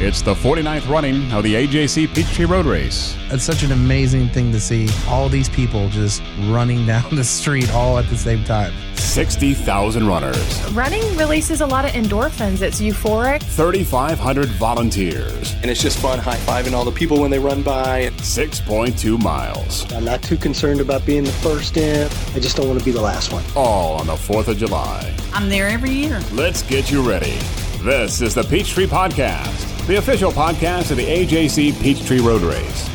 It's the 49th running of the AJC Peachtree Road Race. It's such an amazing thing to see all these people just running down the street all at the same time. 60,000 runners, Running releases a lot of endorphins. It's euphoric. 3,500 volunteers, and it's just fun high fiving all the people when they run by. 6.2 miles, I'm not too concerned about being the first in. I just don't want to be the last one. all on the 4th of July. I'm there every year. Let's get you ready. This is the Peachtree Podcast, the official podcast of the AJC Peachtree Road Race.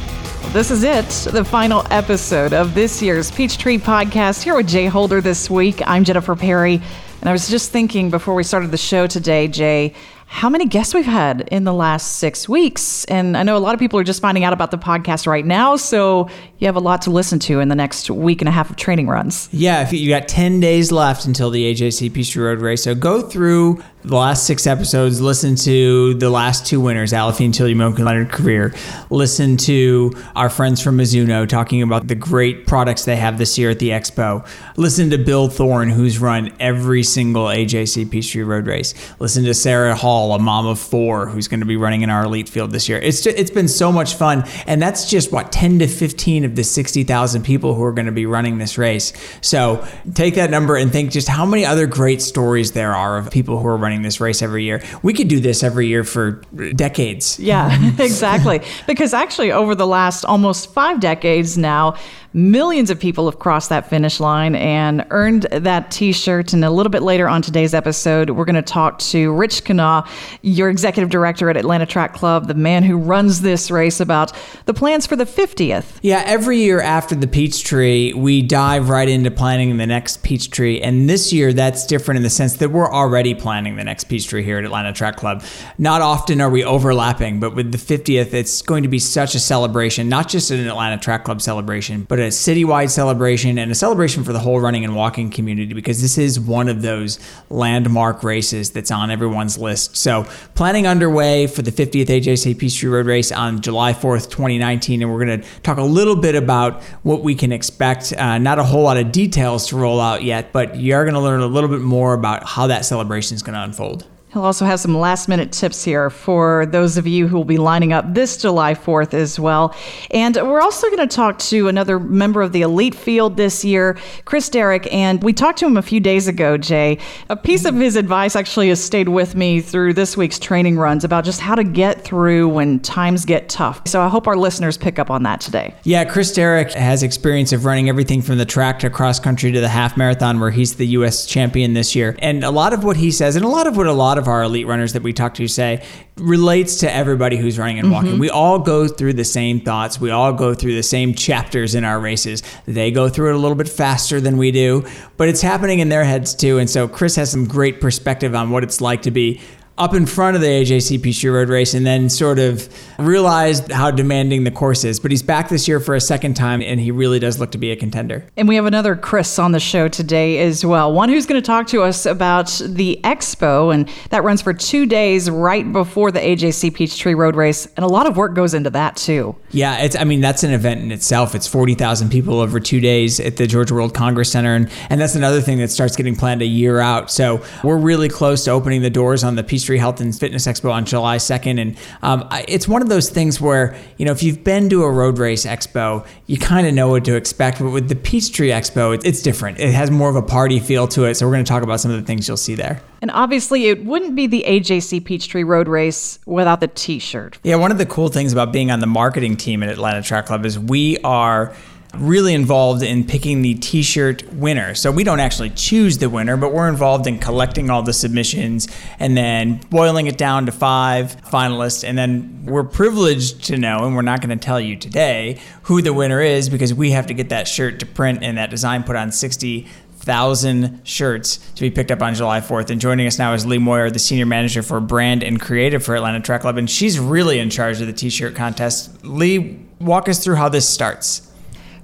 This is it, the final episode of this year's Peachtree podcast. Here with Jay Holder this week. I'm Jennifer Perry. And I was just thinking before we started the show today, Jay, how many guests we've had in the last six weeks. And I know a lot of people are just finding out about the podcast right now. So you have a lot to listen to in the next week and a half of training runs. Yeah, if you you got 10 days left until the AJC Peachtree Road Race. So go through the last six episodes, listen to the last two winners, Aliphine Tuliamuk and Leonard Korir. Listen to our friends from Mizuno talking about the great products they have this year at the Expo. Listen to Bill Thorne, who's run every single AJC Peachtree Road Race. Listen to Sarah Hall, a mom of four, who's going to be running in our elite field this year. It's just, it's been so much fun, and that's just what 10 to 15 of the 60,000 people who are going to be running this race. So take that number and think just how many other great stories there are of people who are running this race every year. We could do this every year for decades. Yeah, exactly. because actually, over the last almost five decades now, millions of people have crossed that finish line and earned that t shirt. And a little bit later on today's episode, we're going to talk to Rich Kenah, your executive director at Atlanta Track Club, the man who runs this race, about the plans for the 50th. Yeah, every year after the Peachtree, we dive right into planning the next Peachtree. And this year, that's different in the sense that we're already planning the next Peachtree here at Atlanta Track Club. Not often are we overlapping, but with the 50th, it's going to be such a celebration, not just an Atlanta Track Club celebration, but a citywide celebration and a celebration for the whole running and walking community because this is one of those landmark races that's on everyone's list. So, planning underway for the 50th AJC Peachtree Road Race on July 4th, 2019. And we're going to talk a little bit about what we can expect. Uh, not a whole lot of details to roll out yet, but you are going to learn a little bit more about how that celebration is going to unfold unfold. He'll also have some last minute tips here for those of you who will be lining up this July 4th as well. And we're also going to talk to another member of the elite field this year, Chris Derrick. And we talked to him a few days ago, Jay. A piece of his advice actually has stayed with me through this week's training runs about just how to get through when times get tough. So I hope our listeners pick up on that today. Yeah, Chris Derrick has experience of running everything from the track to cross country to the half marathon, where he's the U.S. champion this year. And a lot of what he says, and a lot of what a lot of our elite runners that we talk to say, relates to everybody who's running and walking. Mm-hmm. We all go through the same thoughts. We all go through the same chapters in our races. They go through it a little bit faster than we do, but it's happening in their heads too. And so Chris has some great perspective on what it's like to be up in front of the AJC Peachtree Road Race and then sort of realized how demanding the course is. But he's back this year for a second time and he really does look to be a contender. And we have another Chris on the show today as well. One who's going to talk to us about the expo, and that runs for two days right before the AJC Peachtree Road Race. And a lot of work goes into that too. Yeah, it's I mean that's an event in itself. It's 40,000 people over 2 days at the Georgia World Congress Center and and that's another thing that starts getting planned a year out. So, we're really close to opening the doors on the Peachtree Health and Fitness Expo on July 2nd and um, I- it's one of those things where, you know, if you've been to a road race expo, you kind of know what to expect, but with the Peachtree Expo, it- it's different. It has more of a party feel to it. So, we're going to talk about some of the things you'll see there. And obviously, it wouldn't be the AJC Peachtree Road Race without the t shirt. Yeah, one of the cool things about being on the marketing team at Atlanta Track Club is we are really involved in picking the t-shirt winner. So we don't actually choose the winner, but we're involved in collecting all the submissions and then boiling it down to 5 finalists and then we're privileged to know and we're not going to tell you today who the winner is because we have to get that shirt to print and that design put on 60 thousand shirts to be picked up on July 4th. And joining us now is Leigh Moyer, the senior manager for brand and creative for Atlanta Track Club, and she's really in charge of the t-shirt contest. Leigh, walk us through how this starts.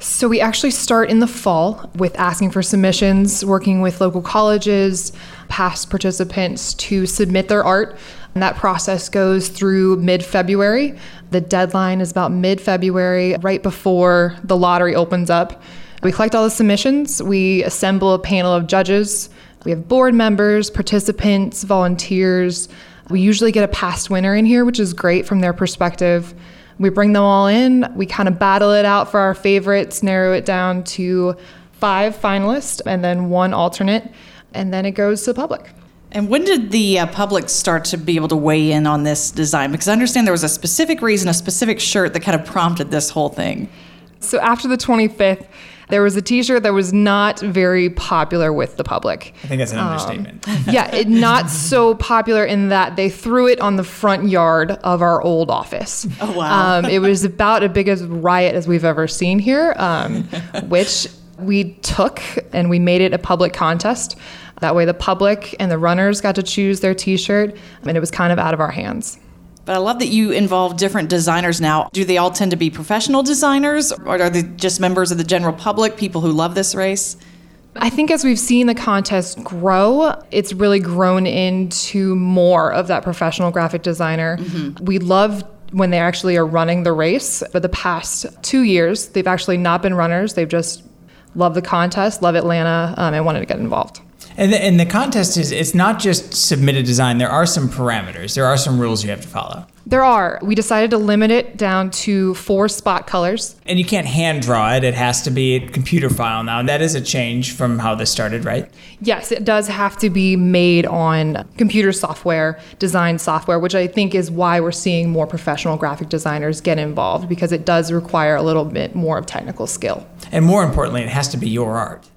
So we actually start in the fall with asking for submissions, working with local colleges, past participants to submit their art. And that process goes through mid February. The deadline is about mid February, right before the lottery opens up. We collect all the submissions, we assemble a panel of judges. We have board members, participants, volunteers, We usually get a past winner in here, which is great from their perspective. We bring them all in, we kind of battle it out for our favorites, narrow it down to five finalists and then one alternate, and then it goes to the public. And when did the uh, public start to be able to weigh in on this design? Because I understand there was a specific reason, a specific shirt that kind of prompted this whole thing. So after the 25th, there was a T-shirt that was not very popular with the public. I think that's an understatement. yeah, it, not so popular in that they threw it on the front yard of our old office. Oh, wow. Um, it was about as big a riot as we've ever seen here, um, which we took and we made it a public contest. That way, the public and the runners got to choose their T-shirt, and it was kind of out of our hands. But I love that you involve different designers now. Do they all tend to be professional designers, or are they just members of the general public, people who love this race? I think as we've seen the contest grow, it's really grown into more of that professional graphic designer. Mm-hmm. We love when they actually are running the race. But the past two years, they've actually not been runners. They've just loved the contest, love Atlanta, um, and wanted to get involved. And the, and the contest is it's not just submit a design. There are some parameters. There are some rules you have to follow. There are. We decided to limit it down to four spot colors. And you can't hand draw it. It has to be a computer file now. That is a change from how this started, right? Yes, it does have to be made on computer software, design software, which I think is why we're seeing more professional graphic designers get involved because it does require a little bit more of technical skill. And more importantly, it has to be your art.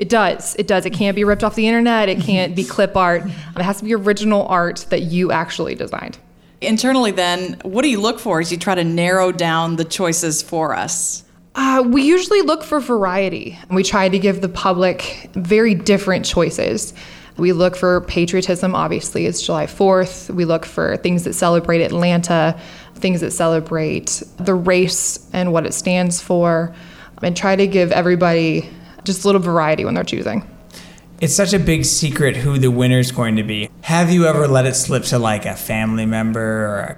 It does. It does. It can't be ripped off the internet. It can't be clip art. It has to be original art that you actually designed. Internally, then, what do you look for as you try to narrow down the choices for us? Uh, we usually look for variety. We try to give the public very different choices. We look for patriotism, obviously, it's July 4th. We look for things that celebrate Atlanta, things that celebrate the race and what it stands for, and try to give everybody just a little variety when they're choosing. It's such a big secret who the winner's going to be. Have you ever let it slip to like a family member or a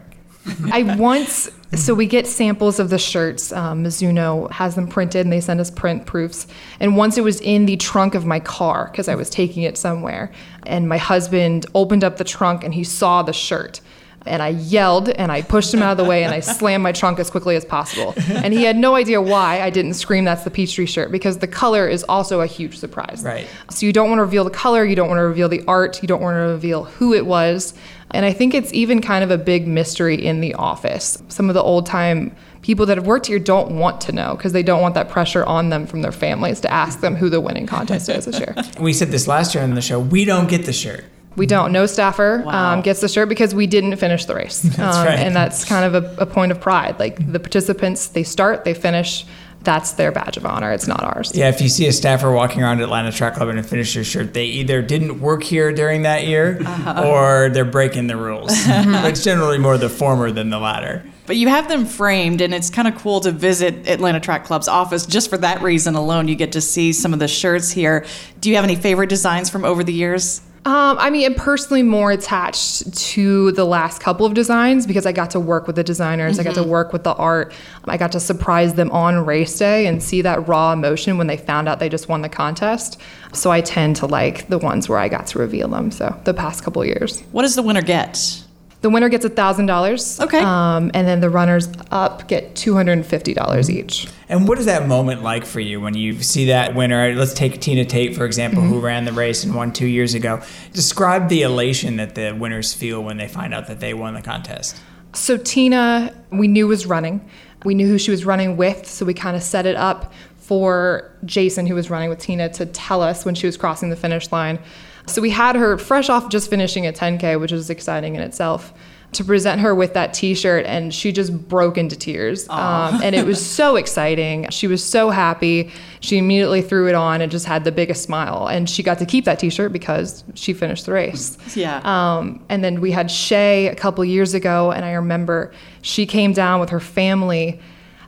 I once, so we get samples of the shirts. Um, Mizuno has them printed and they send us print proofs. And once it was in the trunk of my car because I was taking it somewhere. And my husband opened up the trunk and he saw the shirt and I yelled and I pushed him out of the way and I slammed my trunk as quickly as possible. And he had no idea why I didn't scream that's the Peachtree shirt because the color is also a huge surprise. Right. So you don't want to reveal the color, you don't want to reveal the art, you don't want to reveal who it was. And I think it's even kind of a big mystery in the office. Some of the old time people that have worked here don't want to know because they don't want that pressure on them from their families to ask them who the winning contest is this year. We said this last year on the show. We don't get the shirt. We don't. No staffer Wow. um, gets the shirt because we didn't finish the race. That's Um, right. And that's kind of a, a point of pride. Like the participants, they start, they finish. That's their badge of honor. It's not ours. Yeah, if you see a staffer walking around Atlanta Track Club and a finisher shirt, they either didn't work here during that year or they're breaking the rules. it's generally more the former than the latter. But you have them framed, and it's kind of cool to visit Atlanta Track Club's office just for that reason alone. You get to see some of the shirts here. Do you have any favorite designs from over the years? Um, I mean, I'm personally more attached to the last couple of designs because I got to work with the designers. I got to work with the art. I got to surprise them on race day and see that raw emotion when they found out they just won the contest. So I tend to like the ones where I got to reveal them. So the past couple of years. What does the winner get? The winner gets $1,000. Okay. Um, and then the runners up get $250 each. And what is that moment like for you when you see that winner? Let's take Tina Tate, for example, who ran the race and won two years ago. Describe the elation that the winners feel when they find out that they won the contest. So Tina, we knew was running. We knew who she was running with, so we kind of set it up for Jason, who was running with Tina, to tell us when she was crossing the finish line. So we had her fresh off just finishing a 10K, which was exciting in itself, to present her with that T-shirt, and she just broke into tears. Um, and it was so exciting. She was so happy. She immediately threw it on and just had the biggest smile. And she got to keep that T-shirt because she finished the race. Yeah. Um, and then we had Shay a couple years ago, and I remember she came down with her family,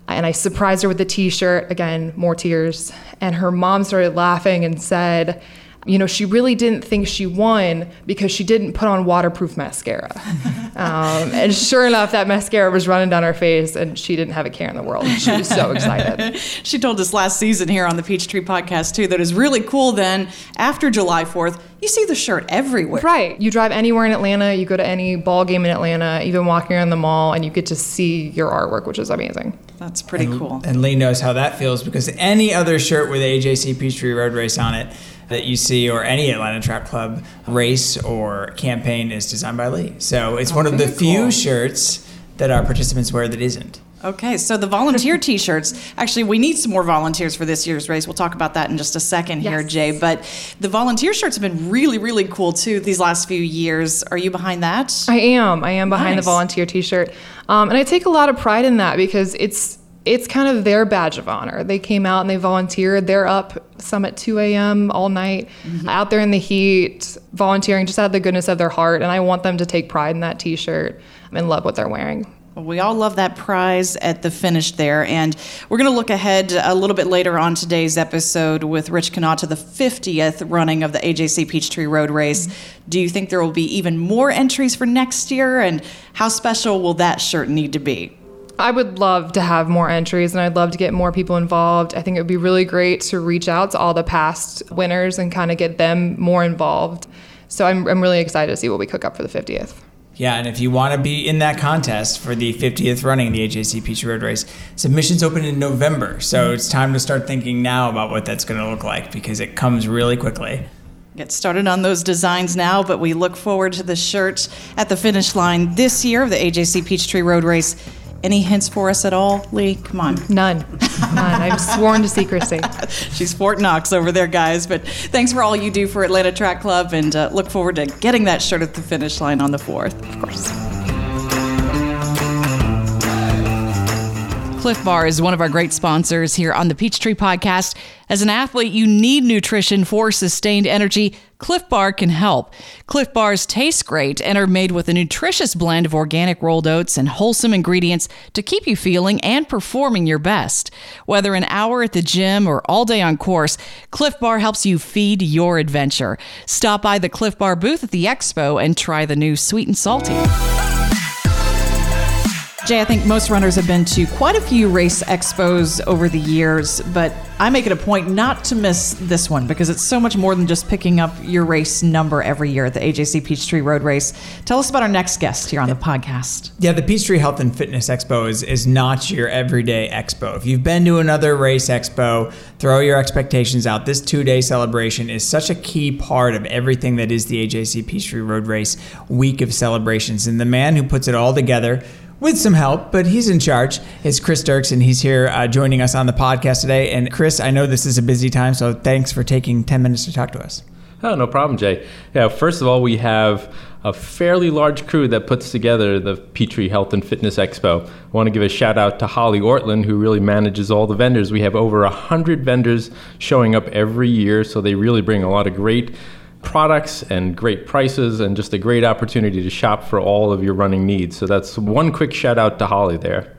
and I surprised her with the T-shirt. Again, more tears. And her mom started laughing and said, you know, she really didn't think she won because she didn't put on waterproof mascara. um, and sure enough, that mascara was running down her face, and she didn't have a care in the world. She was so excited. she told us last season here on the Peachtree podcast, too, that is really cool then after July 4th, you see the shirt everywhere. Right. You drive anywhere in Atlanta, you go to any ball game in Atlanta, even walking around the mall, and you get to see your artwork, which is amazing. That's pretty and, cool. And Leigh knows how that feels because any other shirt with AJC Peachtree Road Race on it that you see or any Atlanta Track Club race or campaign is designed by Leigh. So it's oh, one of the few cool. shirts that our participants wear that isn't. Okay, so the volunteer t shirts, actually, we need some more volunteers for this year's race. We'll talk about that in just a second yes. here, Jay. But the volunteer shirts have been really, really cool too these last few years. Are you behind that? I am. I am behind nice. the volunteer t shirt. Um, and I take a lot of pride in that because it's it's kind of their badge of honor. They came out and they volunteered. They're up some at 2 a.m. all night, mm-hmm. out there in the heat, volunteering just out of the goodness of their heart. And I want them to take pride in that t shirt and love what they're wearing. Well, we all love that prize at the finish there. And we're going to look ahead a little bit later on today's episode with Rich Kenah to the 50th running of the AJC Peachtree Road Race. Mm-hmm. Do you think there will be even more entries for next year? And how special will that shirt need to be? I would love to have more entries and I'd love to get more people involved. I think it would be really great to reach out to all the past winners and kind of get them more involved. So I'm, I'm really excited to see what we cook up for the 50th. Yeah, and if you want to be in that contest for the 50th running the AJC Peach Road Race, submissions open in November. So mm-hmm. it's time to start thinking now about what that's going to look like because it comes really quickly. Get started on those designs now, but we look forward to the shirt at the finish line this year of the AJC Peachtree Road Race. Any hints for us at all, Leigh? Come on. None. None. I'm sworn to secrecy. She's Fort Knox over there, guys. But thanks for all you do for Atlanta Track Club and uh, look forward to getting that shirt at the finish line on the 4th, of course. Clif Bar is one of our great sponsors here on the Peachtree Podcast. As an athlete, you need nutrition for sustained energy. Clif Bar can help. Clif Bars taste great and are made with a nutritious blend of organic rolled oats and wholesome ingredients to keep you feeling and performing your best. Whether an hour at the gym or all day on course, Clif Bar helps you feed your adventure. Stop by the Clif Bar booth at the expo and try the new sweet and salty. Jay, I think most runners have been to quite a few race expos over the years, but I make it a point not to miss this one because it's so much more than just picking up your race number every year at the AJC Peachtree Road Race. Tell us about our next guest here on the podcast. Yeah, the Peachtree Health and Fitness Expo is, is not your everyday expo. If you've been to another race expo, throw your expectations out. This two day celebration is such a key part of everything that is the AJC Peachtree Road Race week of celebrations. And the man who puts it all together, with some help, but he's in charge. It's Chris Dierkes. He's here uh, joining us on the podcast today. And Chris, I know this is a busy time, so thanks for taking 10 minutes to talk to us. Oh, no problem, Jay. Yeah, first of all, we have a fairly large crew that puts together the Peachtree Health and Fitness Expo. I want to give a shout out to Holly Ortland, who really manages all the vendors. We have over 100 vendors showing up every year, so they really bring a lot of great products and great prices and just a great opportunity to shop for all of your running needs. So that's one quick shout out to Holly there.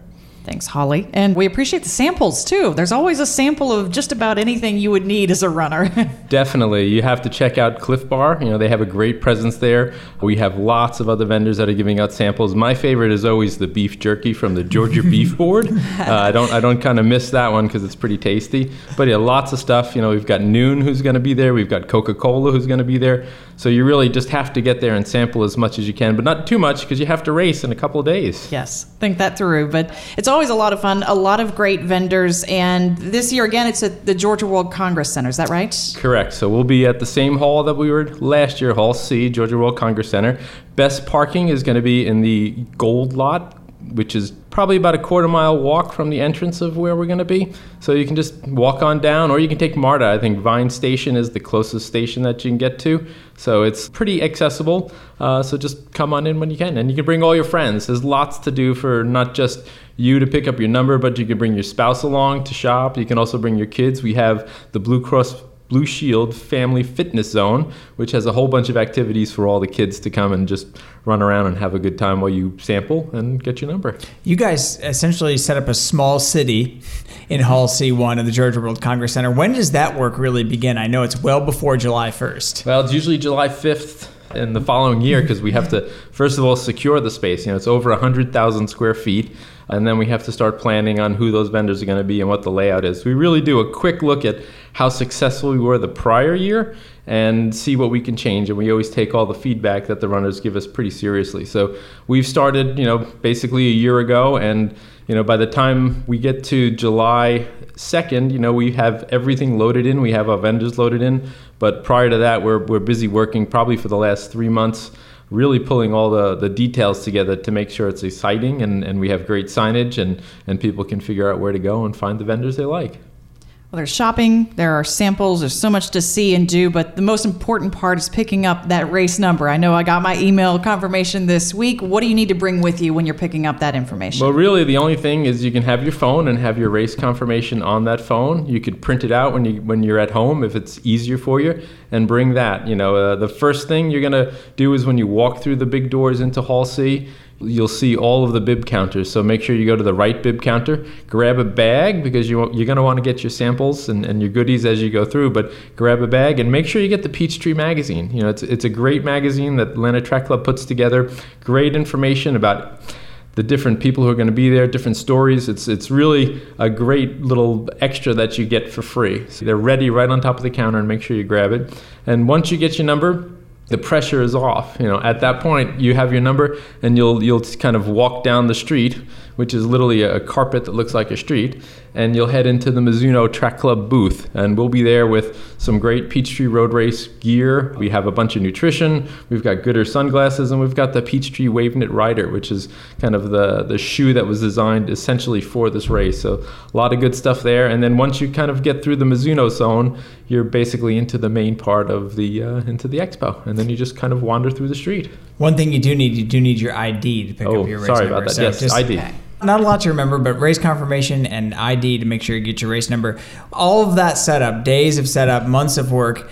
Thanks, Holly. And we appreciate the samples too. There's always a sample of just about anything you would need as a runner. Definitely. You have to check out Clif Bar. You know, they have a great presence there. We have lots of other vendors that are giving out samples. My favorite is always the beef jerky from the Georgia Beef Board. Uh, I don't I don't kind of miss that one because it's pretty tasty. But yeah, lots of stuff. You know, we've got Nuun who's going to be there. We've got Coca-Cola who's going to be there. So you really just have to get there and sample as much as you can, but not too much because you have to race in a couple of days. Yes, think that through. But it's always a lot of fun, a lot of great vendors. And this year, again, it's at the Georgia World Congress Center. Is that right? Correct. So we'll be at the same hall that we were last year, Hall C, Georgia World Congress Center. Best parking is going to be in the gold lot which is probably about a quarter mile walk from the entrance of where we're going to be. So you can just walk on down, or you can take MARTA. I think Vine Station is the closest station that you can get to. So it's pretty accessible. Uh, so just come on in when you can. And you can bring all your friends. There's lots to do for not just you to pick up your number, but you can bring your spouse along to shop. You can also bring your kids. We have the Blue Cross Blue Shield Family Fitness Zone, which has a whole bunch of activities for all the kids to come and just run around and have a good time while you sample and get your number. You guys essentially set up a small city in Hall C1 of the Georgia World Congress Center. When does that work really begin? I know it's well before July 1st. Well, it's usually July 5th in the following year because we have to, first of all, secure the space. You know, it's over 100,000 square feet. And then we have to start planning on who those vendors are going to be and what the layout is. We really do a quick look at how successful we were the prior year and see what we can change. And we always take all the feedback that the runners give us pretty seriously. So we've started, you know, basically a year ago. And, you know, by the time we get to July 2nd, you know, we have everything loaded in. We have our vendors loaded in. But prior to that, we're, we're busy working probably for the last three months really pulling all the, the details together to make sure it's exciting and, and we have great signage and, and people can figure out where to go and find the vendors they like. Well, there's shopping, there are samples, there's so much to see and do, but the most important part is picking up that race number. I know I got my email confirmation this week. What do you need to bring with you when you're picking up that information? Well, really, the only thing is you can have your phone and have your race confirmation on that phone. You could print it out when you when you're at home if it's easier for you, and bring that. You know, uh, the first thing you're gonna do is when you walk through the big doors into Hall C you'll see all of the bib counters. So make sure you go to the right bib counter, grab a bag because you, you're going to want to get your samples and, and your goodies as you go through, but grab a bag and make sure you get the Peachtree magazine. You know, it's, it's a great magazine that Atlanta Track Club puts together, great information about the different people who are going to be there, different stories. It's it's really a great little extra that you get for free. So they're ready right on top of the counter, and make sure you grab it. And once you get your number, the pressure is off. You know, at that point, you have your number, and you'll you'll kind of walk down the street, which is literally a carpet that looks like a street, and you'll head into the Mizuno Track Club booth, and we'll be there with some great Peachtree Road Race gear. We have a bunch of nutrition. We've got Goodr sunglasses, and we've got the Peachtree Wavenit Rider, which is kind of the the shoe that was designed essentially for this race. So a lot of good stuff there. And then once you kind of get through the Mizuno zone, you're basically into the main part of the uh, into the expo, and then you just kind of wander through the street. One thing you do need, you do need your ID to pick oh, up your race sorry number. about that. So yes, just- ID. Not a lot to remember, but race confirmation and ID to make sure you get your race number. All of that setup, days of setup, months of work,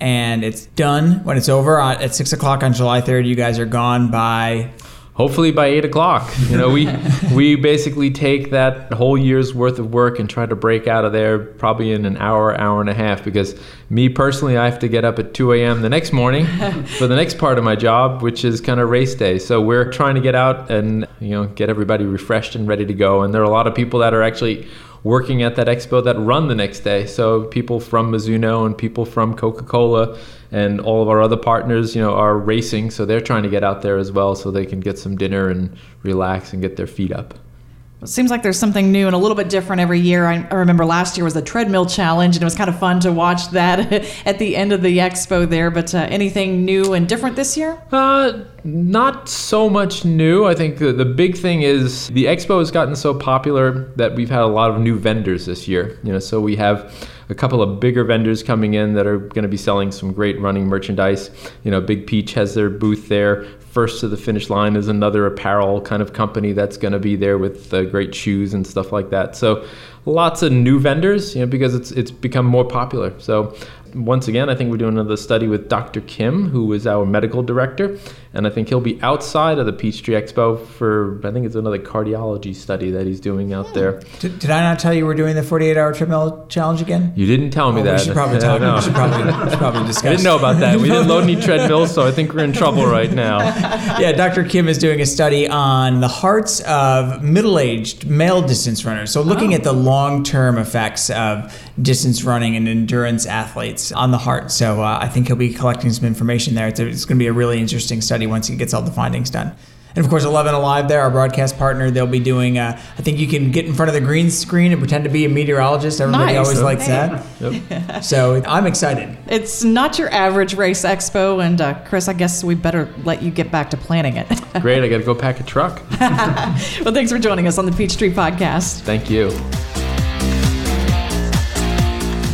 and it's done when it's over uh, at six o'clock on July third. You guys are gone by hopefully by eight o'clock. You know, we we basically take that whole year's worth of work and try to break out of there probably in an hour, hour and a half. Because me personally, I have to get up at 2 a.m. the next morning for the next part of my job, which is kind of race day. So we're trying to get out and you know get everybody refreshed and ready to go. And there are a lot of people that are actually working at that expo that run the next day. So people from Mizuno and people from Coca-Cola and all of our other partners, you know, are racing. So they're trying to get out there as well so they can get some dinner and relax and get their feet up. It seems like there's something new and a little bit different every year. I, I remember last year was the treadmill challenge, and it was kind of fun to watch that at the end of the expo there. But uh, anything new and different this year? Uh, not so much new. I think the, the big thing is the expo has gotten so popular that we've had a lot of new vendors this year. You know, so we have a couple of bigger vendors coming in that are going to be selling some great running merchandise. You know, Big Peach has their booth there. First to the Finish Line is another apparel kind of company that's going to be there with uh, great shoes and stuff like that. So lots of new vendors, you know, because it's it's become more popular. So once again, I think we're doing another study with Dr. Kim, who is our medical director, and I think he'll be outside of the Peachtree Expo for I think it's another cardiology study that he's doing out there. Did, did I not tell you we're doing the 48 hour treadmill challenge again? You didn't tell me Oh, that. We should probably Yeah, talk. no. We should probably, we should probably discuss. I didn't know about that. We didn't load any treadmills, so I think we're in trouble right now. yeah, Dr. Kim is doing a study on the hearts of middle aged male distance runners. So, looking at the long term effects of distance running and endurance athletes on the heart. So, uh, I think he'll be collecting some information there. It's, it's going to be a really interesting study once he gets all the findings done. And of course, 11 Alive, there, our broadcast partner, they'll be doing. Uh, I think you can get in front of the green screen and pretend to be a meteorologist. Everybody Nice. always likes that. Yep. So I'm excited. It's not your average race expo, and uh, Chris, I guess we better let you get back to planning it. Great, I got to go pack a truck. well, thanks for joining us on the Peachtree Podcast. Thank you.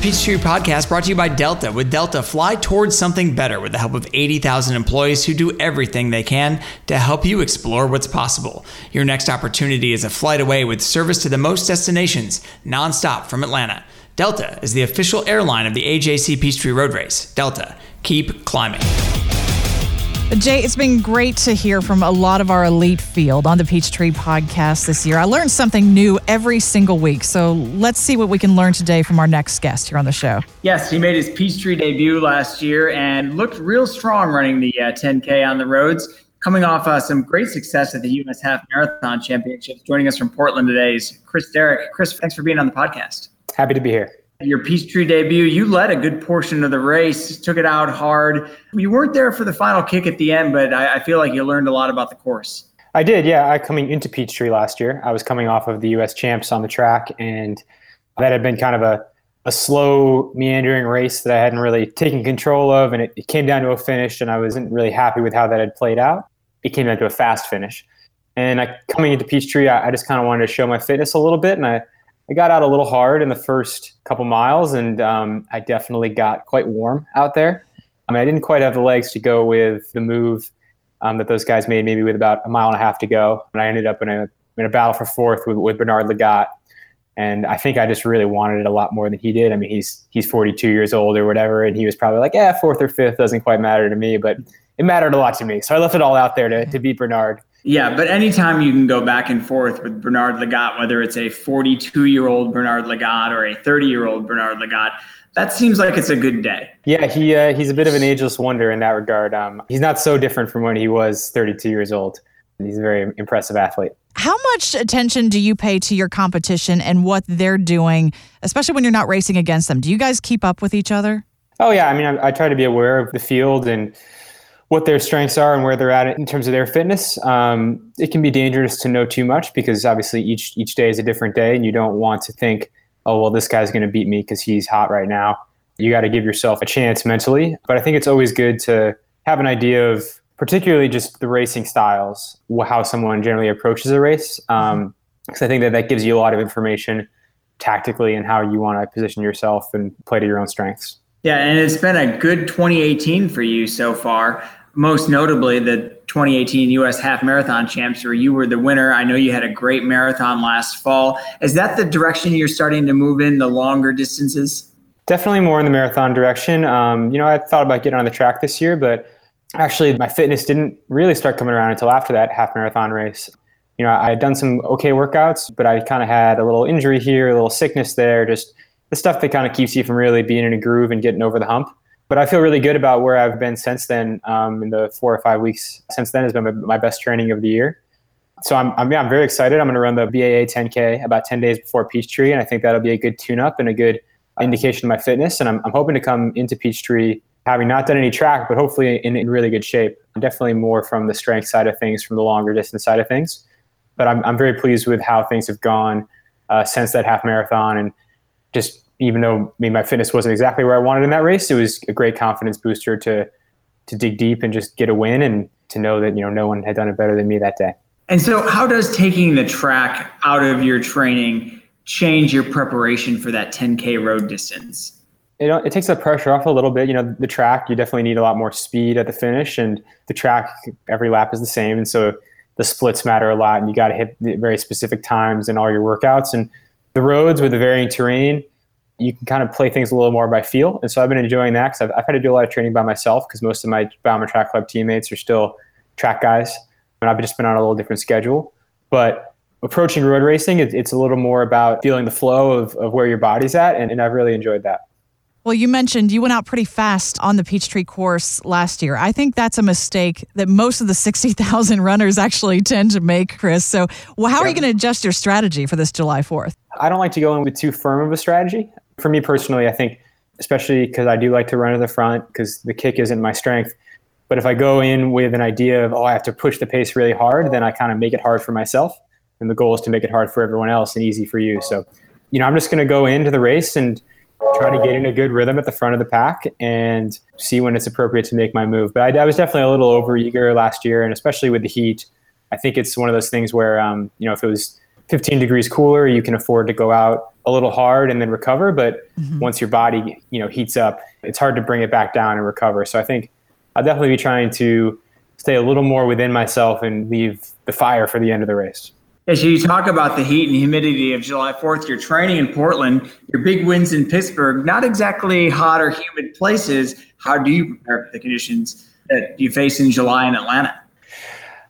Peachtree Podcast brought to you by Delta. With Delta, fly towards something better with the help of 80,000 employees who do everything they can to help you explore what's possible. Your next opportunity is a flight away with service to the most destinations, nonstop from Atlanta. Delta is the official airline of the AJC Peachtree Road Race. Delta, keep climbing. Jay, it's been great to hear from a lot of our elite field on the Peachtree podcast this year. I learned something new every single week. So let's see what we can learn today from our next guest here on the show. Yes, he made his Peachtree debut last year and looked real strong running the uh, 10K on the roads. Coming off uh, some great success at the U.S. Half Marathon Championships. Joining us from Portland today is Chris Derrick. Chris, thanks for being on the podcast. Happy to be here your Peachtree debut, you led a good portion of the race, took it out hard. You weren't there for the final kick at the end, but I, I feel like you learned a lot about the course. I did, yeah. I coming into Peachtree last year, I was coming off of the U.S. champs on the track, and that had been kind of a, a slow, meandering race that I hadn't really taken control of, and it, it came down to a finish, and I wasn't really happy with how that had played out. It came down to a fast finish, and I coming into Peachtree, I, I just kind of wanted to show my fitness a little bit, and I I got out a little hard in the first couple miles, and um, I definitely got quite warm out there. I mean, I didn't quite have the legs to go with the move um, that those guys made, maybe with about a mile and a half to go. And I ended up in a in a battle for fourth with, with Bernard Lagat. And I think I just really wanted it a lot more than he did. I mean, he's he's 42 years old or whatever, and he was probably like, yeah, fourth or fifth doesn't quite matter to me, but it mattered a lot to me. So I left it all out there to, to beat Bernard. Yeah, but anytime you can go back and forth with Bernard Lagat, whether it's a 42 year old Bernard Lagat or a 30 year old Bernard Lagat, that seems like it's a good day. Yeah, he uh, he's a bit of an ageless wonder in that regard. Um, he's not so different from when he was 32 years old. He's a very impressive athlete. How much attention do you pay to your competition and what they're doing, especially when you're not racing against them? Do you guys keep up with each other? Oh yeah, I mean, I, I try to be aware of the field and what their strengths are and where they're at in terms of their fitness. Um, it can be dangerous to know too much because obviously each each day is a different day, and you don't want to think, oh well, this guy's going to beat me because he's hot right now. You got to give yourself a chance mentally. But I think it's always good to have an idea of particularly just the racing styles, how someone generally approaches a race. Because um, I think that that gives you a lot of information tactically and how you want to position yourself and play to your own strengths. Yeah, and it's been a good 2018 for you so far most notably the 2018 U.S. Half Marathon Champs, where you were the winner. I know you had a great marathon last fall. Is that the direction you're starting to move in, the longer distances? Definitely more in the marathon direction. Um, you know, I thought about getting on the track this year, but actually my fitness didn't really start coming around until after that half marathon race. You know, I had done some okay workouts, but I kind of had a little injury here, a little sickness there, just the stuff that kind of keeps you from really being in a groove and getting over the hump but I feel really good about where I've been since then. Um, in the four or five weeks since then has been my, best training of the year. So I'm, I'm, yeah, I'm very excited. I'm going to run the BAA 10K about 10 days before Peachtree, and I think that'll be a good tune-up and a good indication of my fitness. And I'm, I'm hoping to come into Peachtree having not done any track, but hopefully in, in really good shape. Definitely more from the strength side of things, from the longer distance side of things. But I'm, I'm very pleased with how things have gone uh, since that half marathon and just even though maybe my fitness wasn't exactly where I wanted in that race, it was a great confidence booster to to dig deep and just get a win and to know that you know no one had done it better than me that day. And so, how does taking the track out of your training change your preparation for that 10k road distance? It, uh, it takes the pressure off a little bit. You know, the track you definitely need a lot more speed at the finish, and the track every lap is the same, and so the splits matter a lot, and you got to hit the very specific times in all your workouts. And the roads with the varying terrain, you can kind of play things a little more by feel. And so I've been enjoying that because I've, I've, had to do a lot of training by myself because most of my Bowerman Track Club teammates are still track guys. And I've just been on a little different schedule. But approaching road racing, it, it's a little more about feeling the flow of, of where your body's at. And, and I've really enjoyed that. Well, you mentioned you went out pretty fast on the Peachtree course last year. I think that's a mistake that most of the 60,000 runners actually tend to make, Chris. So, well, how are you going to adjust your strategy for this July 4th? I don't like to go in with too firm of a strategy for me personally, I think, especially because I do like to run to the front because the kick isn't my strength. But if I go in with an idea of, oh, I have to push the pace really hard, then I kind of make it hard for myself. And the goal is to make it hard for everyone else and easy for you. So, you know, I'm just going to go into the race and try to get in a good rhythm at the front of the pack and see when it's appropriate to make my move. But I, I was definitely a little overeager last year, and especially with the heat, I think it's one of those things where, um, you know, if it was 15 degrees cooler, you can afford to go out a little hard and then recover. But mm-hmm. once your body, you know, heats up, it's hard to bring it back down and recover. So I think I'll definitely be trying to stay a little more within myself and leave the fire for the end of the race. As you talk about the heat and humidity of July 4th, you're training in Portland, your big wins in Pittsburgh, not exactly hot or humid places. How do you prepare for the conditions that you face in July in Atlanta?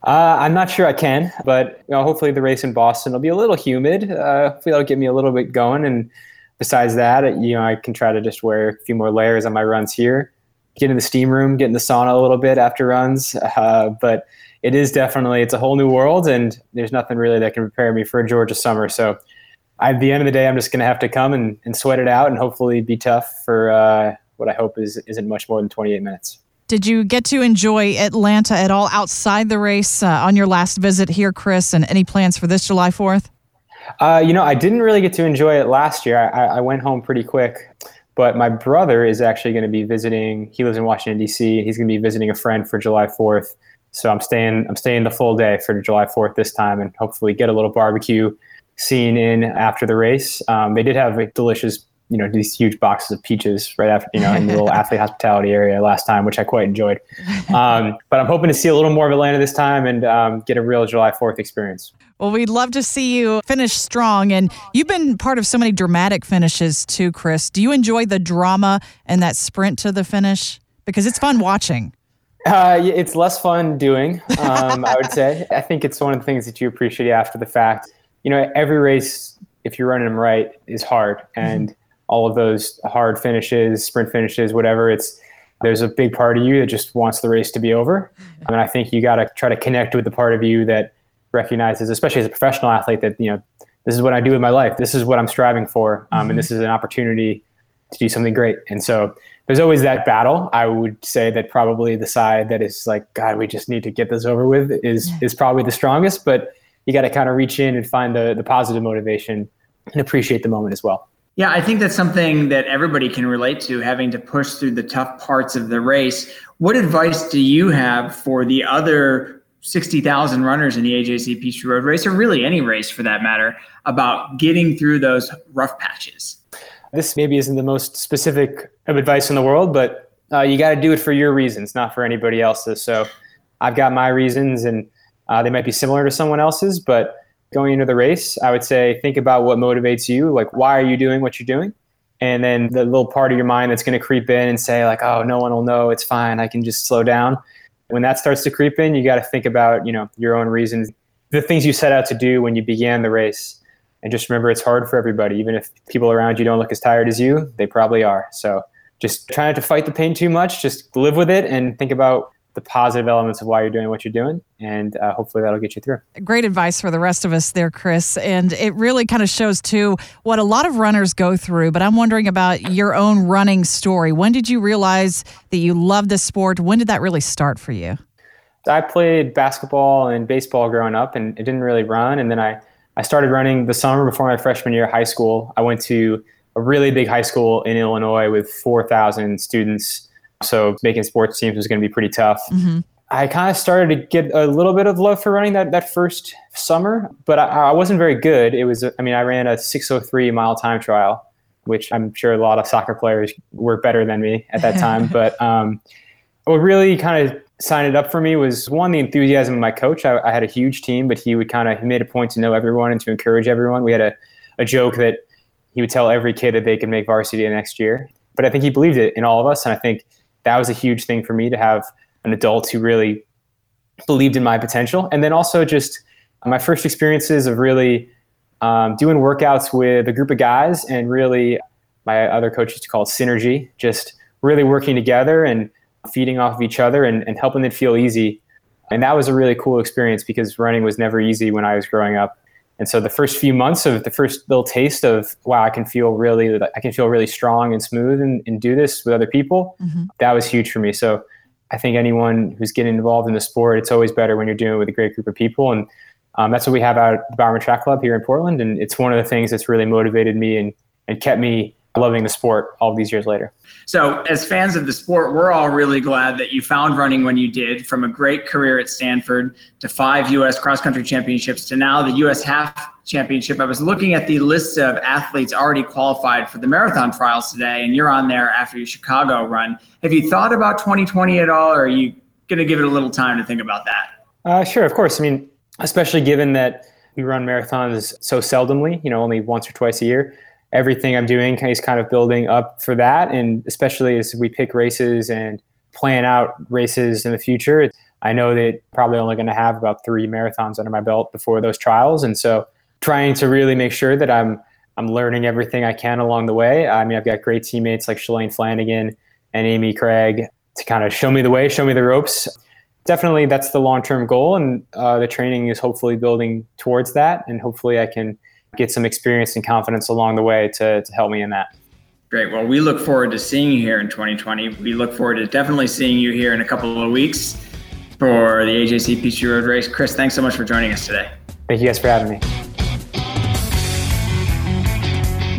Uh, I'm not sure I can, but you know, hopefully the race in Boston will be a little humid. Uh, hopefully that'll get me a little bit going. And besides that, you know, I can try to just wear a few more layers on my runs here, get in the steam room, get in the sauna a little bit after runs. Uh, but it is definitely it's a whole new world, and there's nothing really that can prepare me for a Georgia summer. So at the end of the day, I'm just going to have to come and, and sweat it out, and hopefully be tough for uh, what I hope is isn't much more than 28 minutes. Did you get to enjoy Atlanta at all outside the race uh, on your last visit here, Chris? And any plans for this July 4th? Uh, you know, I didn't really get to enjoy it last year. I, I went home pretty quick. But my brother is actually going to be visiting. He lives in Washington D.C. He's going to be visiting a friend for July 4th. So I'm staying. I'm staying the full day for July 4th this time, and hopefully get a little barbecue scene in after the race. Um, they did have a delicious you know these huge boxes of peaches right after you know in the little athlete hospitality area last time, which I quite enjoyed. Um, but I'm hoping to see a little more of Atlanta this time and um, get a real July 4th experience. Well, we'd love to see you finish strong, and you've been part of so many dramatic finishes too, Chris. Do you enjoy the drama and that sprint to the finish because it's fun watching? Uh, it's less fun doing, um, I would say. I think it's one of the things that you appreciate after the fact. You know, every race, if you're running them right, is hard, and mm-hmm all of those hard finishes, sprint finishes, whatever. It's there's a big part of you that just wants the race to be over. And I think you got to try to connect with the part of you that recognizes, especially as a professional athlete, that you know this is what I do with my life. This is what I'm striving for, um, mm-hmm. and this is an opportunity to do something great. And so there's always that battle. I would say that probably the side that is like, God, we just need to get this over with is is probably the strongest. But you got to kind of reach in and find the the positive motivation and appreciate the moment as well. Yeah, I think that's something that everybody can relate to, having to push through the tough parts of the race. What advice do you have for the other 60,000 runners in the AJC Peachtree Road Race, or really any race for that matter, about getting through those rough patches? This maybe isn't the most specific of advice in the world, but uh, you got to do it for your reasons, not for anybody else's. So I've got my reasons, and uh, they might be similar to someone else's, but going into the race, I would say think about what motivates you. Like, why are you doing what you're doing? And then the little part of your mind that's going to creep in and say, like, oh, no one will know. It's fine. I can just slow down. When that starts to creep in, you got to think about, you know, your own reasons, the things you set out to do when you began the race. And just remember, it's hard for everybody. Even if people around you don't look as tired as you, they probably are. So just try not to fight the pain too much. Just live with it and think about the positive elements of why you're doing what you're doing, and uh, hopefully that'll get you through. Great advice for the rest of us there, Chris. And it really kind of shows too what a lot of runners go through. But I'm wondering about your own running story. When did you realize that you love this sport? When did that really start for you? I played basketball and baseball growing up, and it didn't really run. And then I I started running the summer before my freshman year of high school. I went to a really big high school in Illinois with 4,000 students so making sports teams was going to be pretty tough. Mm-hmm. I kind of started to get a little bit of love for running that, that first summer, but I, I wasn't very good. It was, I mean, I ran a 603 mile time trial, which I'm sure a lot of soccer players were better than me at that time. but um, what really kind of signed it up for me was one, the enthusiasm of my coach. I, I had a huge team, but he would kind of, he made a point to know everyone and to encourage everyone. We had a, a joke that he would tell every kid that they could make varsity the next year. But I think he believed it in all of us. And I think that was a huge thing for me to have an adult who really believed in my potential. And then also just my first experiences of really um, doing workouts with a group of guys and really my other coaches call it synergy, just really working together and feeding off of each other and, and helping it feel easy. And that was a really cool experience because running was never easy when I was growing up. And so the first few months of the first little taste of wow, I can feel really I can feel really strong and smooth and, and do this with other people. Mm-hmm. That was huge for me. So I think anyone who's getting involved in the sport, it's always better when you're doing it with a great group of people. And um, that's what we have out at the Bowerman Track Club here in Portland. And it's one of the things that's really motivated me and, and kept me loving the sport all these years later. So, as fans of the sport, we're all really glad that you found running when you did, from a great career at Stanford to five U.S. cross country championships to now the U.S. half championship. I was looking at the list of athletes already qualified for the marathon trials today, and you're on there after your Chicago run. Have you thought about 2020 at all, or are you going to give it a little time to think about that? Uh, sure, of course. I mean, especially given that we run marathons so seldomly, you know, only once or twice a year. Everything I'm doing is kind of building up for that. And especially as we pick races and plan out races in the future, I know that probably only going to have about three marathons under my belt before those trials. And so trying to really make sure that I'm I'm learning everything I can along the way. I mean, I've got great teammates like Shalane Flanagan and Amy Cragg to kind of show me the way, show me the ropes. Definitely, that's the long term goal, and uh, the training is hopefully building towards that. And hopefully, I can get some experience and confidence along the way to, to help me in that. Great. Well, we look forward to seeing you here in 2020. We look forward to definitely seeing you here in a couple of weeks for the AJC Peachtree Road Race. Chris, thanks so much for joining us today. Thank you guys for having me.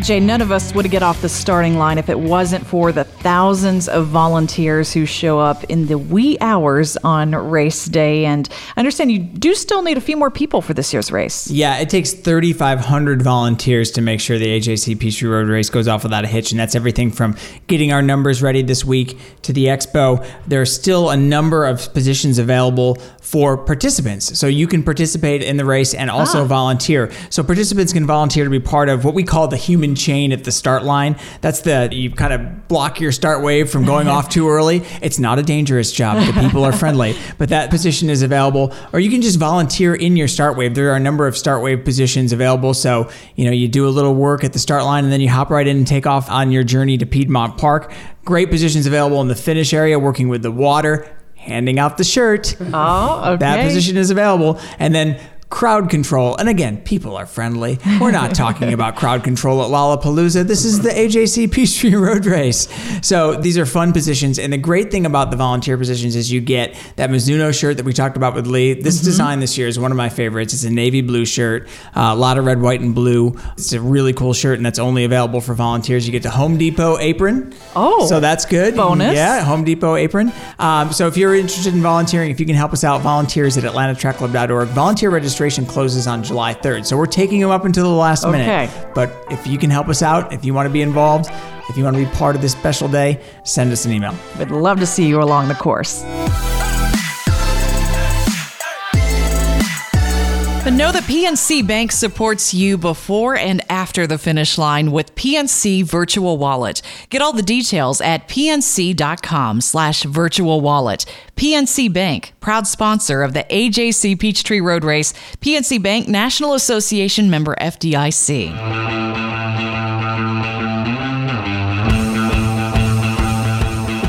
Jay, none of us would get off the starting line if it wasn't for the thousands of volunteers who show up in the wee hours on race day. And I understand you do still need a few more people for this year's race. Yeah, it takes 3,500 volunteers to make sure the AJC Peachtree Road Race goes off without a hitch. And that's everything from getting our numbers ready this week to the expo. There are still a number of positions available for participants. So you can participate in the race and also ah. volunteer. So participants can volunteer to be part of what we call the human chain at the start line. That's the, you kind of block your start wave from going off too early. It's not a dangerous job. The people are friendly, but that position is available. Or you can just volunteer in your start wave. There are a number of start wave positions available. So, you know, you do a little work at the start line and then you hop right in and take off on your journey to Piedmont Park. Great positions available in the finish area, working with the water, handing out the shirt. Oh, okay. That position is available. And then crowd control. And again, people are friendly. We're not talking about crowd control at Lollapalooza. This is the AJC Peachtree Road Race. So these are fun positions. And the great thing about the volunteer positions is you get that Mizuno shirt that we talked about with Leigh. This mm-hmm. design this year is one of my favorites. It's a navy blue shirt, uh, a lot of red, white, and blue. It's a really cool shirt, and that's only available for volunteers. You get the Home Depot apron. Oh, so that's good. Bonus. Yeah, Home Depot apron. Um, so if you're interested in volunteering, if you can help us out, volunteers at atlantatrackclub.org. Volunteer registration registration closes on July 3rd. So we're taking them up until the last okay. minute. But if you can help us out, if you want to be involved, if you want to be part of this special day, send us an email. We'd love to see you along the course. Know that PNC Bank supports you before and after the finish line with PNC Virtual Wallet. Get all the details at pnc.com slash virtual wallet. PNC Bank, proud sponsor of the AJC Peachtree Road Race. PNC Bank, National Association member FDIC.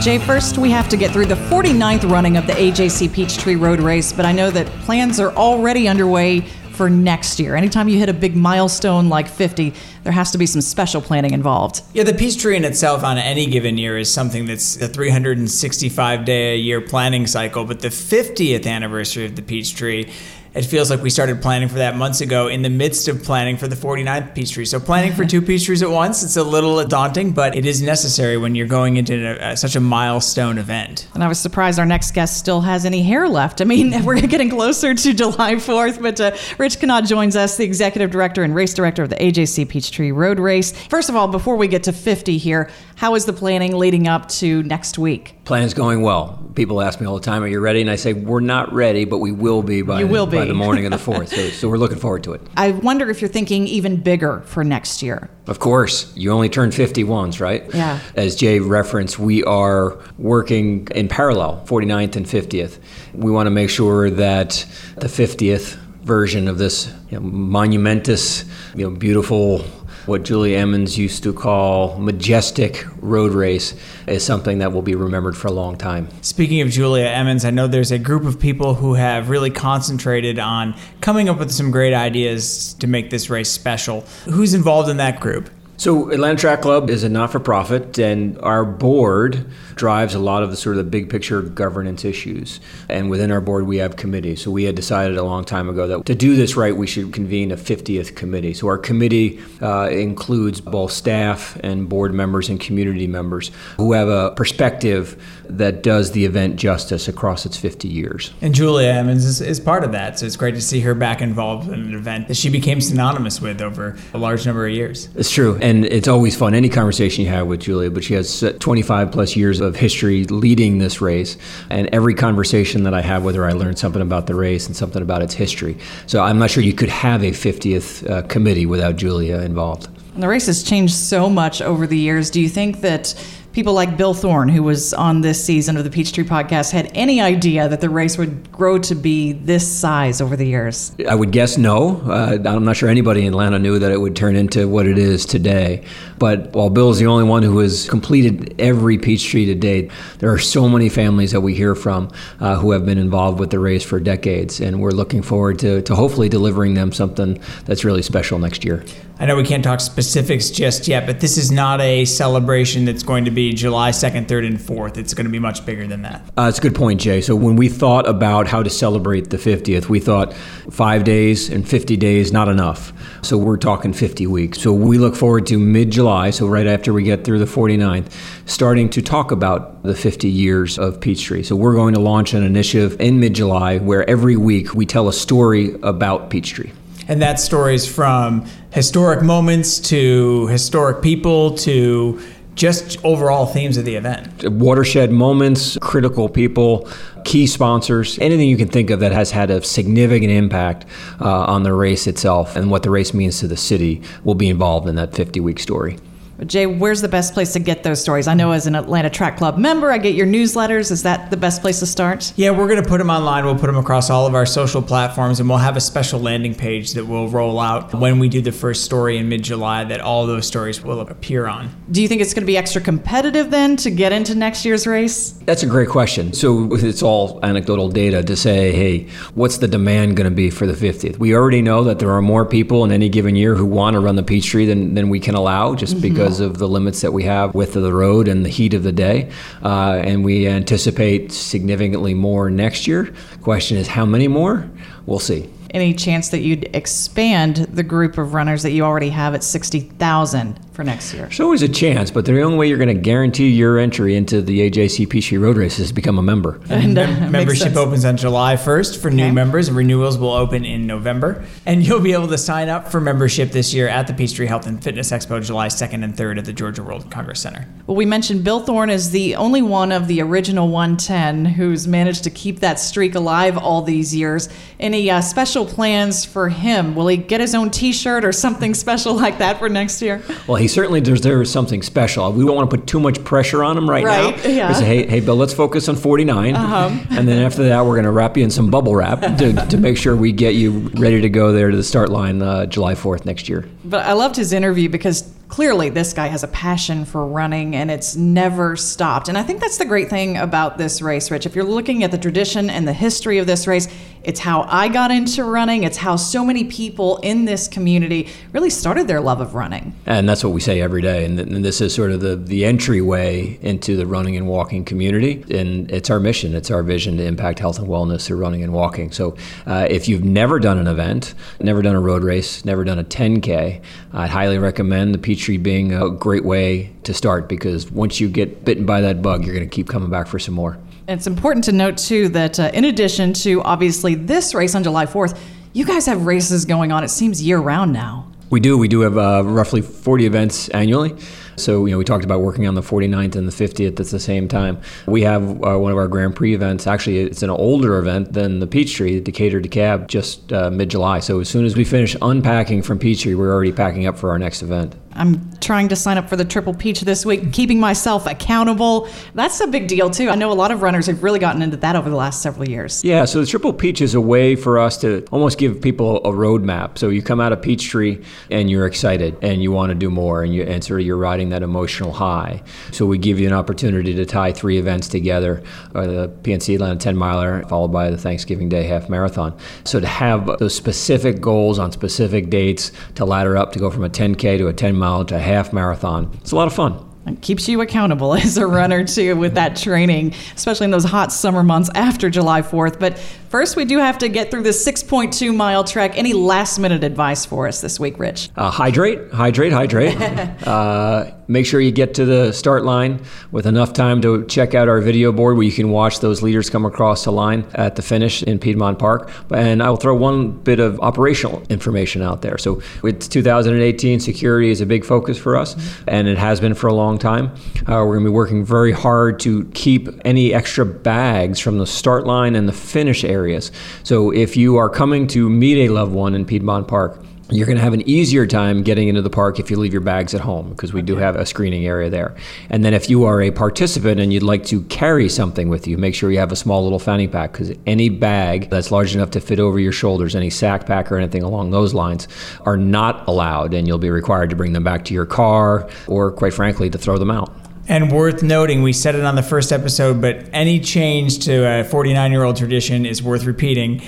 Jay, first we have to get through the 49th running of the AJC Peachtree Road Race, but I know that plans are already underway for next year. Anytime you hit a big milestone like 50, there has to be some special planning involved. Yeah, the Peachtree in itself on any given year is something that's a 365 day a year planning cycle, but the 50th anniversary of the Peachtree it feels like we started planning for that months ago in the midst of planning for the 49th Peachtree. So planning for two Peachtrees at once, it's a little daunting, but it is necessary when you're going into a, such a milestone event. And I was surprised our next guest still has any hair left. I mean, we're getting closer to July 4th, but uh, Rich Kenah joins us, the executive director and race director of the AJC Peachtree Road Race. First of all, before we get to 50 here, how is the planning leading up to next week? Plan's going well. People ask me all the time, "Are you ready?" And I say, "We're not ready, but we will be by, you will by the morning of the fourth. so, so we're looking forward to it. I wonder if you're thinking even bigger for next year. Of course, you only turn 50 once, right? Yeah. As Jay referenced, we are working in parallel, 49th and 50th. We want to make sure that the 50th version of this you know, monumentous, you know, beautiful what Julia Emmons used to call majestic road race is something that will be remembered for a long time. Speaking of Julia Emmons, I know there's a group of people who have really concentrated on coming up with some great ideas to make this race special. Who's involved in that group? So, Atlanta Track Club is a not for profit, and our board drives a lot of the sort of the big picture governance issues. And within our board, we have committees. So, we had decided a long time ago that to do this right, we should convene a 50th committee. So, our committee uh, includes both staff and board members and community members who have a perspective that does the event justice across its 50 years. And Julia Emmons is, is part of that. So, it's great to see her back involved in an event that she became synonymous with over a large number of years. It's true. And And it's always fun, any conversation you have with Julia, but she has 25 plus years of history leading this race. And every conversation that I have with her, I learn something about the race and something about its history. So I'm not sure you could have a 50th uh, committee without Julia involved. And the race has changed so much over the years. Do you think that people like Bill Thorne, who was on this season of the Peachtree podcast, had any idea that the race would grow to be this size over the years? I would guess no. Uh, I'm not sure anybody in Atlanta knew that it would turn into what it is today. But while Bill's the only one who has completed every Peachtree to date, there are so many families that we hear from uh, who have been involved with the race for decades. And we're looking forward to, to hopefully delivering them something that's really special next year. I know we can't talk specifics just yet, but this is not a celebration that's going to be July 2nd, 3rd, and 4th. It's going to be much bigger than that. Uh, it's a good point, Jay. So when we thought about how to celebrate the 50th, we thought five days and 50 days, not enough. So we're talking 50 weeks. So we look forward to mid July, so right after we get through the 49th, starting to talk about the 50 years of Peachtree. So we're going to launch an initiative in mid July where every week we tell a story about Peachtree. And that story is from historic moments to historic people to just overall themes of the event. Watershed moments, critical people, key sponsors, anything you can think of that has had a significant impact uh, on the race itself and what the race means to the city will be involved in that 50 week story. Jay, where's the best place to get those stories? I know as an Atlanta Track Club member, I get your newsletters. Is that the best place to start? Yeah, we're going to put them online. We'll put them across all of our social platforms, and we'll have a special landing page that we'll roll out when we do the first story in mid July that all those stories will appear on. Do you think it's going to be extra competitive then to get into next year's race? That's a great question. So it's all anecdotal data to say, hey, what's the demand going to be for the 50th? We already know that there are more people in any given year who want to run the Peachtree than, than we can allow just mm-hmm. Because of the limits that we have with the road and the heat of the day. Uh, and we anticipate significantly more next year. Question is, how many more? We'll see any chance that you'd expand the group of runners that you already have at 60,000 for next year? There's always a chance, but the only way you're going to guarantee your entry into the AJC Peachtree Road Race is to become a member. And, uh, membership opens on July 1st for okay. new members. Renewals will open in November. And you'll be able to sign up for membership this year at the Peachtree Health and Fitness Expo July 2nd and 3rd at the Georgia World Congress Center. Well, we mentioned Bill Thorne is the only one of the original 110 who's managed to keep that streak alive all these years. Any uh, special plans for him? Will he get his own T-shirt or something special like that for next year? Well, he certainly deserves something special. We don't want to put too much pressure on him right, right now. Yeah. Say, hey, hey, Bill, let's focus on 49, uh-huh. and then after that, we're going to wrap you in some bubble wrap to, to make sure we get you ready to go there to the start line uh, July 4th next year. But I loved his interview because clearly this guy has a passion for running and it's never stopped. And I think that's the great thing about this race, Rich. If you're looking at the tradition and the history of this race, it's how I got into running. It's how so many people in this community really started their love of running. And that's what we say every day. And, and this is sort of the, the entryway into the running and walking community. And it's our mission, it's our vision to impact health and wellness through running and walking. So uh, if you've never done an event, never done a road race, never done a 10K, I'd highly recommend the Peachtree being a great way to start because once you get bitten by that bug, you're going to keep coming back for some more. It's important to note, too, that uh, in addition to obviously this race on July 4th, you guys have races going on, it seems, year round now. We do. We do have uh, roughly 40 events annually. So, you know, we talked about working on the 49th and the 50th at the same time. We have uh, one of our Grand Prix events. Actually, it's an older event than the Peachtree, the Decatur DeKalb, just uh, mid July. So, as soon as we finish unpacking from Peachtree, we're already packing up for our next event. I'm trying to sign up for the Triple Peach this week, keeping myself accountable. That's a big deal, too. I know a lot of runners have really gotten into that over the last several years. Yeah, so the Triple Peach is a way for us to almost give people a roadmap. So you come out of Peachtree and you're excited and you want to do more and, you, and sort of you're riding that emotional high. So we give you an opportunity to tie three events together uh, the PNC Atlanta 10 miler, followed by the Thanksgiving Day half marathon. So to have those specific goals on specific dates to ladder up to go from a 10K to a 10 mile to half marathon. It's a lot of fun. It keeps you accountable as a runner too with that training, especially in those hot summer months after July 4th. But First, we do have to get through this 6.2 mile trek. Any last minute advice for us this week, Rich? Uh, hydrate, hydrate, hydrate. uh, make sure you get to the start line with enough time to check out our video board where you can watch those leaders come across the line at the finish in Piedmont Park. And I'll throw one bit of operational information out there. So it's 2018, security is a big focus for us, and it has been for a long time. Uh, we're going to be working very hard to keep any extra bags from the start line and the finish areas. So if you are coming to meet a loved one in Piedmont Park, you're going to have an easier time getting into the park if you leave your bags at home because we do have a screening area there. And then if you are a participant and you'd like to carry something with you, make sure you have a small little fanny pack because any bag that's large enough to fit over your shoulders, any sack pack or anything along those lines, are not allowed and you'll be required to bring them back to your car or, quite frankly, to throw them out. And worth noting, we said it on the first episode, but any change to a 49 year old tradition is worth repeating.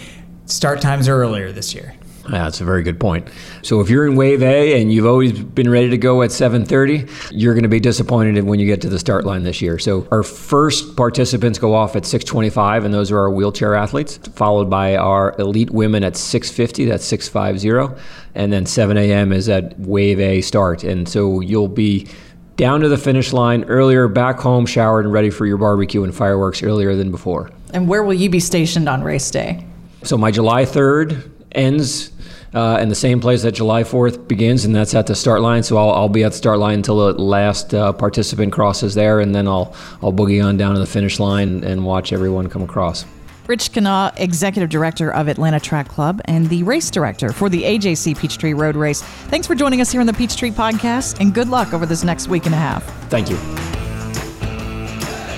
Start times are earlier this year. Yeah, that's a very good point. So if you're in Wave A and you've always been ready to go at 7:30, you're going to be disappointed when you get to the start line this year. So our first participants go off at 6:25, and those are our wheelchair athletes, followed by our elite women at 6:50. That's 650, and then 7 a.m. is at Wave A start. And so you'll be down to the finish line earlier, back home, showered, and ready for your barbecue and fireworks earlier than before. And where will you be stationed on race day? So my July 3rd ends uh, in the same place that July 4th begins, and that's at the start line. So I'll, I'll be at the start line until the last uh, participant crosses there, and then I'll I'll boogie on down to the finish line and watch everyone come across. Rich Kenah, Executive Director of Atlanta Track Club and the Race Director for the AJC Peachtree Road Race. Thanks for joining us here on the Peachtree Podcast, and good luck over this next week and a half. Thank you.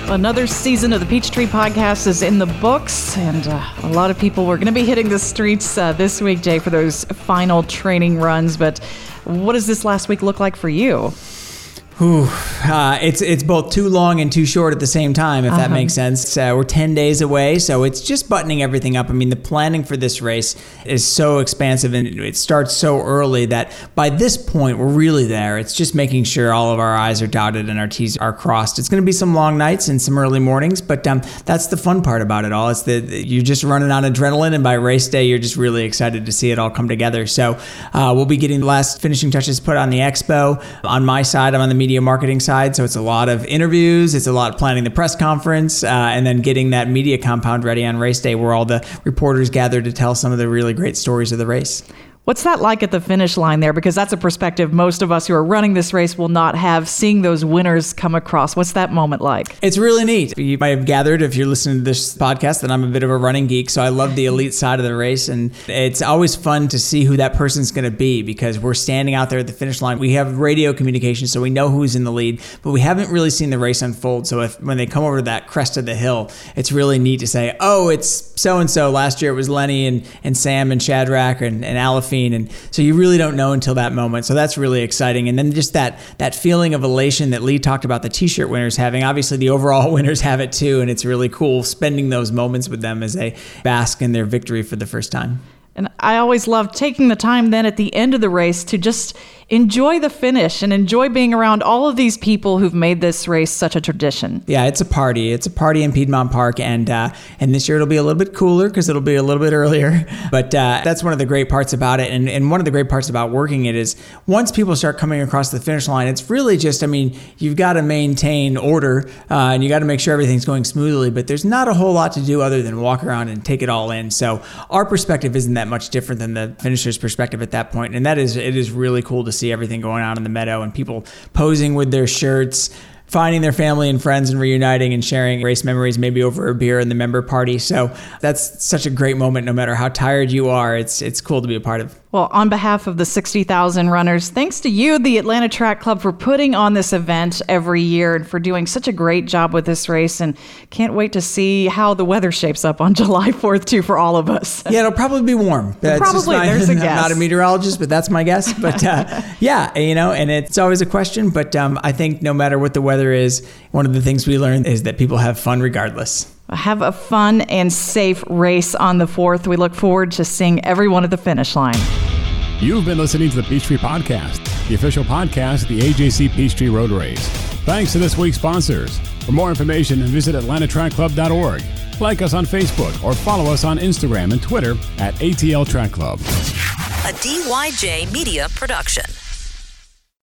Another season of the Peachtree Podcast is in the books, and uh, a lot of people were going to be hitting the streets uh, this week, Jay, for those final training runs. But what does this last week look like for you? Whew, uh, it's it's both too long and too short at the same time, if that Uh-huh. makes sense. Uh, we're ten days away, so it's just buttoning everything up. I mean, the planning for this race is so expansive, and it starts so early that by this point we're really there. It's just making sure all of our I's are dotted and our T's are crossed. It's going to be some long nights and some early mornings, but um, that's the fun part about it all. It's that you're just running on adrenaline, and by race day, you're just really excited to see it all come together. So uh, we'll be getting the last finishing touches put on the expo. On my side, I'm on the media marketing side, so it's a lot of interviews, it's a lot of planning the press conference, uh, and then getting that media compound ready on race day, where all the reporters gather to tell some of the really great stories of the race. What's that like at the finish line there? Because that's a perspective most of us who are running this race will not have seeing those winners come across. What's that moment like? It's really neat. You might have gathered if you're listening to this podcast that I'm a bit of a running geek, so I love the elite side of the race, and it's always fun to see who that person's going to be because we're standing out there at the finish line. We have radio communication, so we know who's in the lead, but we haven't really seen the race unfold. So if when they come over to that crest of the hill, it's really neat to say, "Oh, it's so and so." Last year it was Lenny and and Sam and Shadrack and and Aliphine, and so you really don't know until that moment. So that's really exciting, and then just that that feeling of elation that Leigh talked about the T-shirt winners having. Obviously, the overall winners have it too, and it's really cool spending those moments with them as they bask in their victory for the first time. And I always love taking the time then at the end of the race to just enjoy the finish and enjoy being around all of these people who've made this race such a tradition. Yeah, it's a party. It's a party in Piedmont Park, and uh, and this year it'll be a little bit cooler because it'll be a little bit earlier. But uh, that's one of the great parts about it, and and one of the great parts about working it is once people start coming across the finish line, it's really just. I mean, you've got to maintain order, uh, and you got to make sure everything's going smoothly. But there's not a whole lot to do other than walk around and take it all in. So our perspective isn't that much different than the finisher's perspective at that point, and that is it is really cool to see everything going on in the meadow and people posing with their shirts finding their family and friends and reuniting and sharing race memories maybe over a beer in the member party. So that's such a great moment no matter how tired you are. It's it's cool to be a part of Well, on behalf of the 60,000 runners, thanks to you, the Atlanta Track Club, for putting on this event every year and for doing such a great job with this race. And can't wait to see how the weather shapes up on July 4th, too, for all of us. yeah it'll probably be warm That's just Probably, my- there's a I'm guess. not a meteorologist but that's my guess but uh, yeah you know and it's always a question but um, i think no matter what the weather is one of the things we learn is that people have fun regardless Have a fun and safe race on the 4th. We look forward to seeing everyone at the finish line. You've been listening to the Peachtree Podcast, the official podcast of the AJC Peachtree Road Race. Thanks to this week's sponsors. For more information, visit atlantatrackclub.org. Like us on Facebook or follow us on Instagram and Twitter at ATL Track Club. A DYJ Media Production.